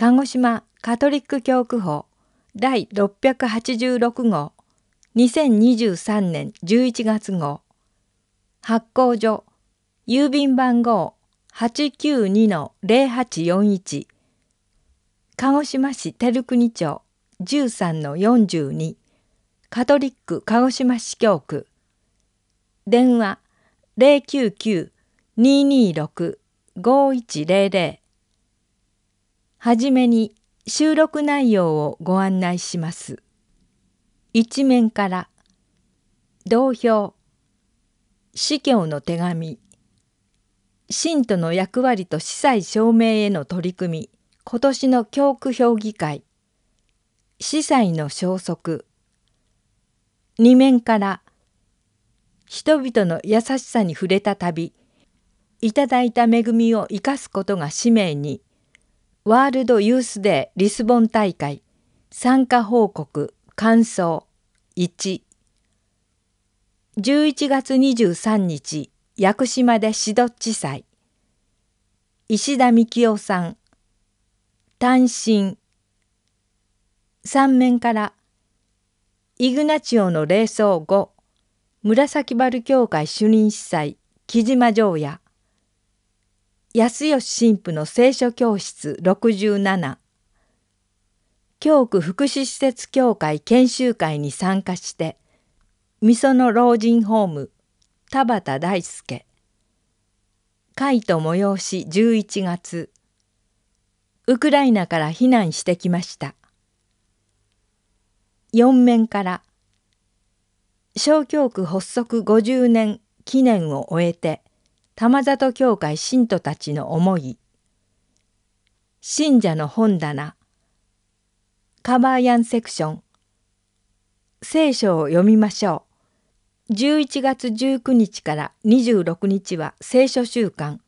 鹿児島カトリック教区法第686号2023年11月号発行所郵便番号892-0841鹿児島市照国町13-42カトリック鹿児島市教区電話099-226-5100はじめに収録内容をご案内します。一面から同票司教の手紙信徒の役割と司祭証明への取り組み今年の教区評議会司祭の消息二面から人々の優しさに触れた旅いただいた恵みを生かすことが使命にワールドユースデーリスボン大会参加報告感想1 11月23日屋久島でシド地裁石田幹夫さん単身。三面からイグナチオの霊葬後紫原教会主任司祭木島城也。安吉神父の聖書教室67教区福祉施設協会研修会に参加してみその老人ホーム田畑大輔。会と催し11月。ウクライナから避難してきました。4面から小教区発足50年記念を終えて玉里教会信徒たちの思い。信者の本棚。カバーヤンセクション。聖書を読みましょう。11月19日から26日は聖書週間。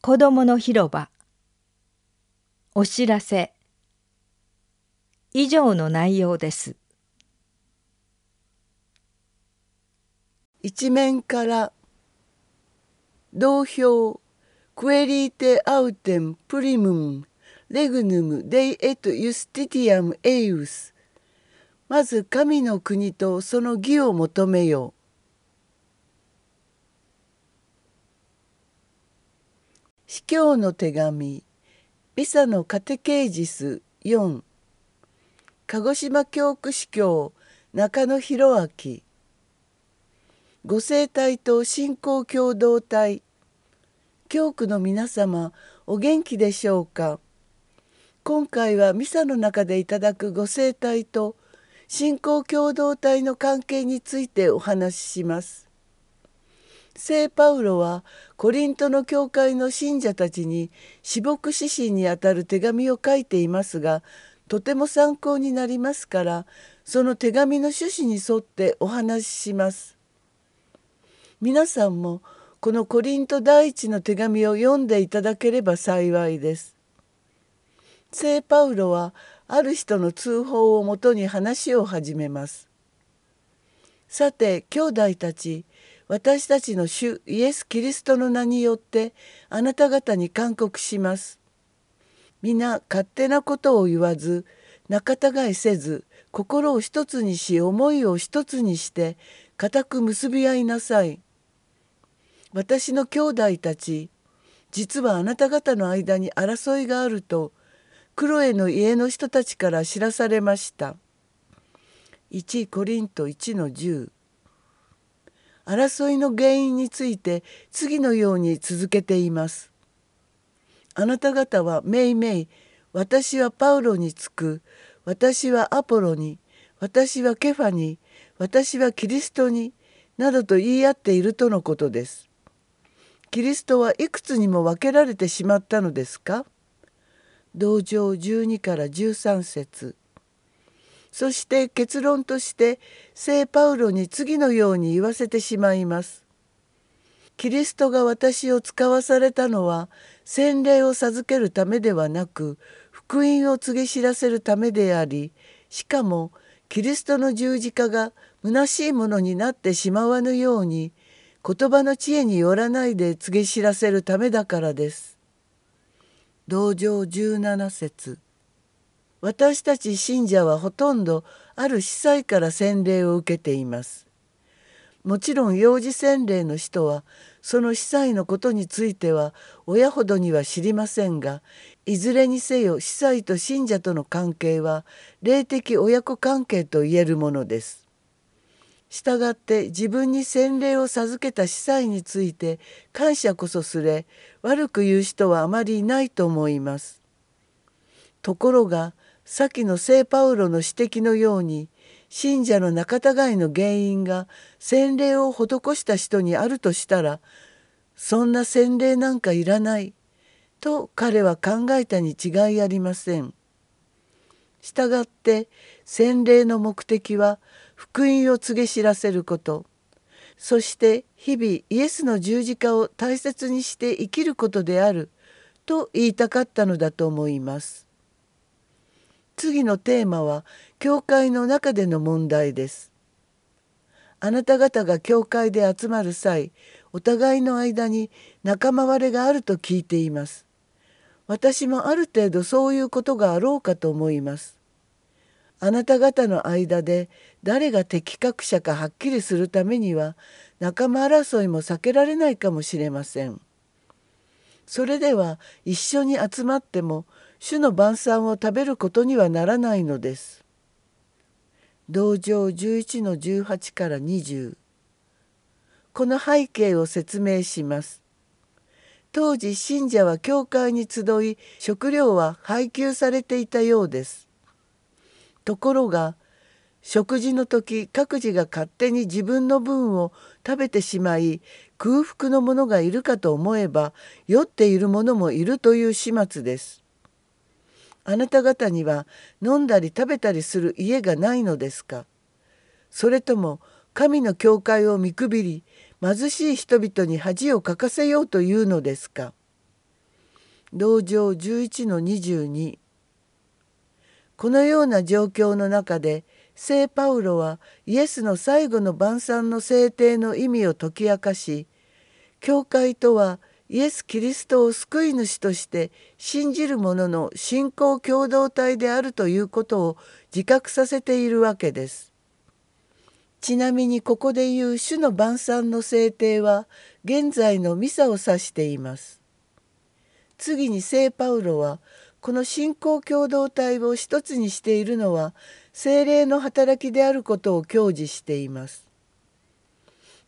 子どもの広場。お知らせ。以上の内容です。一面から同票。クエリーテアウテンプリムム。レグヌムデイエトユスティティアムエイウス。まず神の国とその義を求めよう。司教の手紙。ビサのカテケージス4鹿児島教区司教中野博明。ご生体と信仰共同体教区の皆様お元気でしょうか？今回はミサの中でいただくご生体と信仰共同体の関係についてお話しします。聖パウロはコリントの教会の信者たちに私牧指針にあたる手紙を書いていますがとても参考になりますからその手紙の趣旨に沿ってお話しします。皆さんもこのコリント第一の手紙を読んでいただければ幸いです。聖パウロはある人の通報をもとに話を始めます。さて兄弟たち私たちの主イエス・キリストの名によってあなた方に勧告します。皆勝手なことを言わず仲違いせず心を一つにし思いを一つにして固く結び合いなさい。私の兄弟たち実はあなた方の間に争いがあるとクロエの家の人たちから知らされました。1コリント1の10争いの原因について次のように続けています。あなた方はめいめい私はパウロにつく私はアポロに私はケファに私はキリストになどと言い合っているとのことです。キリストはいくつにも分けられてしまったのですか？同情12から13節そして結論として聖パウロに次のように言わせてしまいます。キリストが私を使わされたのは洗礼を授けるためではなく福音を告げ知らせるためでありしかもキリストの十字架が虚しいものになってしまわぬように言葉の知恵によらないで告げ知らせるためだからです。道場17節私たち信者はほとんどある司祭から洗礼を受けています。もちろん幼児洗礼の人はその司祭のことについては親ほどには知りませんがいずれにせよ司祭と信者との関係は霊的親子関係と言えるものです。したがって自分に洗礼を授けた司祭について感謝こそすれ悪く言う人はあまりいないと思います。ところが先の聖パウロの指摘のように信者の仲違いの原因が洗礼を施した人にあるとしたらそんな洗礼なんかいらないと彼は考えたに違いありません。したがって洗礼の目的は福音を告げ知らせることそして日々イエスの十字架を大切にして生きることであると言いたかったのだと思います。次のテーマは教会の中での問題です。あなた方が教会で集まる際お互いの間に仲間割れがあると聞いています。私もある程度そういうことがあろうかと思います。あなた方の間で誰が適格者かはっきりするためには仲間争いも避けられないかもしれません。それでは一緒に集まっても主の晩餐を食べることにはならないのです。道場11の18から20この背景を説明します。当時信者は教会に集い食料は配給されていたようです。ところが食事の時各自が勝手に自分の分を食べてしまい空腹の者がいるかと思えば酔っている者もいるという始末です。あなた方には飲んだり食べたりする家がないのですか？それとも神の教会を見くびり貧しい人々に恥をかかせようというのですか？道場11の22このような状況の中で聖パウロはイエスの最後の晩餐の制定の意味を解き明かし教会とはイエス・キリストを救い主として信じる者の信仰共同体であるということを自覚させているわけです。ちなみにここで言う主の晩餐の制定は現在のミサを指しています。次に聖パウロはこの信仰共同体を一つにしているのは精霊の働きであることを享示しています。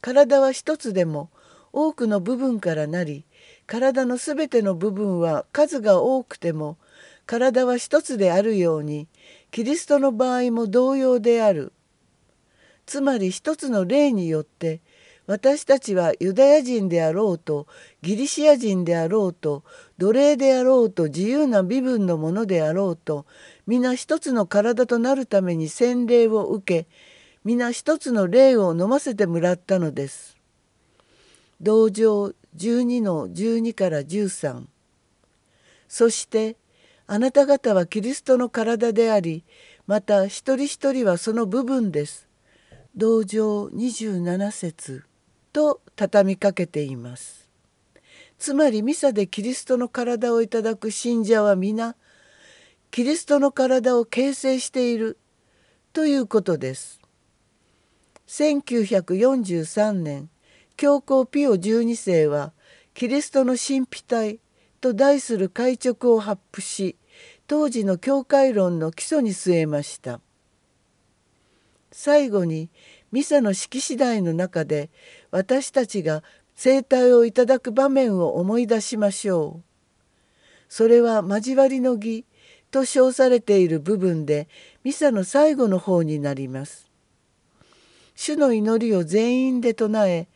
体は一つでも多くの部分からなり体のすべての部分は数が多くても体は一つであるようにキリストの場合も同様である。つまり一つの例によって私たちはユダヤ人であろうとギリシア人であろうと奴隷であろうと自由な身分のものであろうと皆一つの体となるために洗礼を受け皆一つの霊を飲ませてもらったのです。道場12の12から13そしてあなた方はキリストの体でありまた一人一人はその部分です。道場27節と畳みかけています。つまりミサでキリストの体をいただく信者は皆キリストの体を形成しているということです。1943年教皇ピオ12世はキリストの神秘体と題する解直を発布し当時の教会論の基礎に据えました。最後にミサの式次第の中で私たちが生態をいただく場面を思い出しましょう。それは交わりの儀と称されている部分でミサの最後の方になります。主の祈りを全員で唱え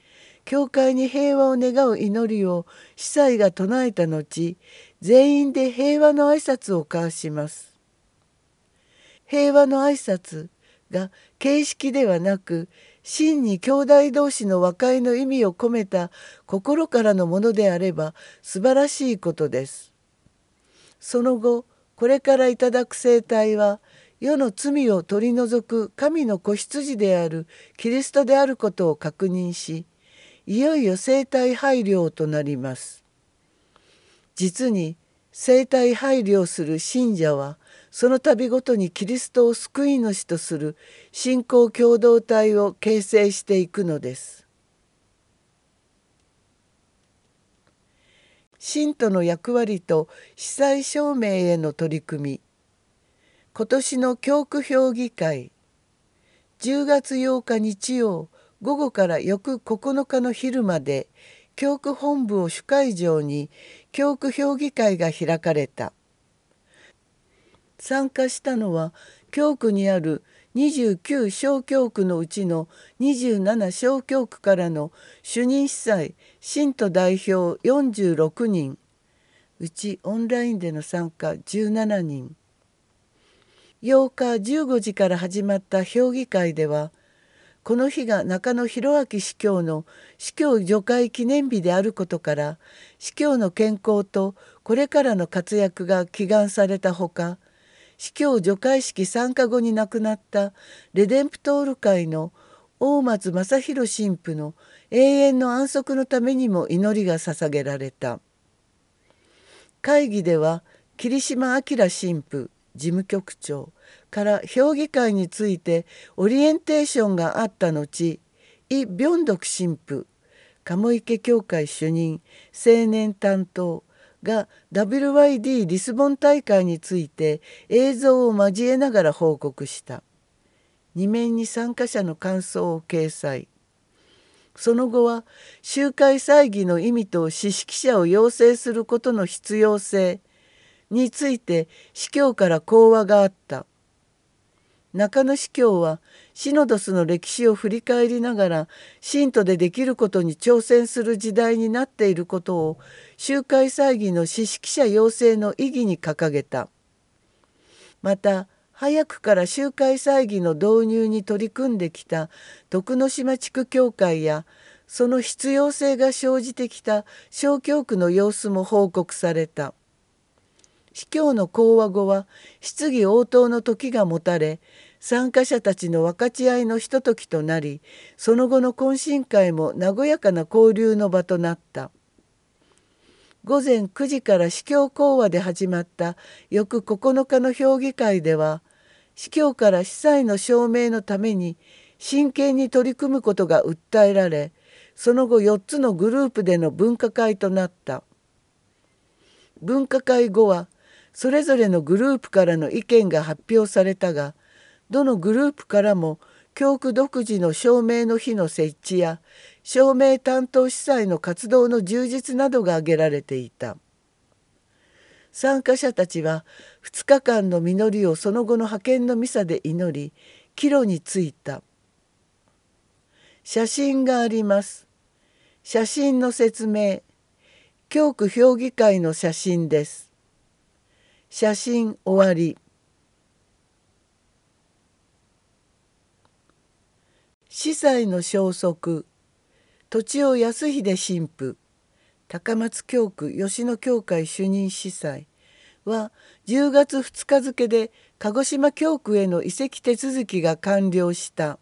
教会に平和を願う祈りを司祭が唱えた後全員で平和の挨拶を交わします。平和の挨拶が形式ではなく真に兄弟同士の和解の意味を込めた心からのものであれば素晴らしいことです。その後これからいただく生態は世の罪を取り除く神の子羊であるキリストであることを確認しいよいよ生体配慮となります。実に生体配慮する信者はその度ごとにキリストを救い主とする信仰共同体を形成していくのです。信徒の役割と司祭証明への取り組み。今年の教区評議会。10月8日日曜午後から翌9日の昼まで教区本部を主会場に教区評議会が開かれた。参加したのは教区にある29小教区のうちの27小教区からの主任司祭信徒代表46人。うちオンラインでの参加17人。8日15時から始まった評議会ではこの日が中野弘明司教の司教除会記念日であることから司教の健康とこれからの活躍が祈願されたほか司教除会式参加後に亡くなったレデンプトール会の大松正弘神父の永遠の安息のためにも祈りが捧げられた。会議では桐島明神父事務局長から評議会についてオリエンテーションがあった後イ・ビョンドク神父鴨池教会主任青年担当が WYD リスボン大会について映像を交えながら報告した。2面に参加者の感想を掲載。その後は集会祭儀の意味と知識者を養成することの必要性について司教から講話があった。中野司教はシノドスの歴史を振り返りながら信徒でできることに挑戦する時代になっていることを集会祭儀の知識者養成の意義に掲げた。また早くから集会祭儀の導入に取り組んできた徳之島地区教会やその必要性が生じてきた小教区の様子も報告された。司教の講話後は質疑応答の時が持たれ参加者たちの分かち合いのひとときとなりその後の懇親会も和やかな交流の場となった午前9時から司教講話で始まった翌9日の評議会では司教から司祭の証明のために真剣に取り組むことが訴えられその後4つのグループでの分科会となった。分科会後はそれぞれのグループからの意見が発表されたがどのグループからも教区独自の証明の日の設置や証明担当司祭の活動の充実などが挙げられていた。参加者たちは2日間の実りをその後の派遣のミサで祈り帰路に着いた。写真があります。写真の説明。教区評議会の写真です。写真終わり。司祭の消息。土地尾康秀神父。高松教区吉野教会主任司祭は10月2日付で鹿児島教区への移籍手続きが完了した。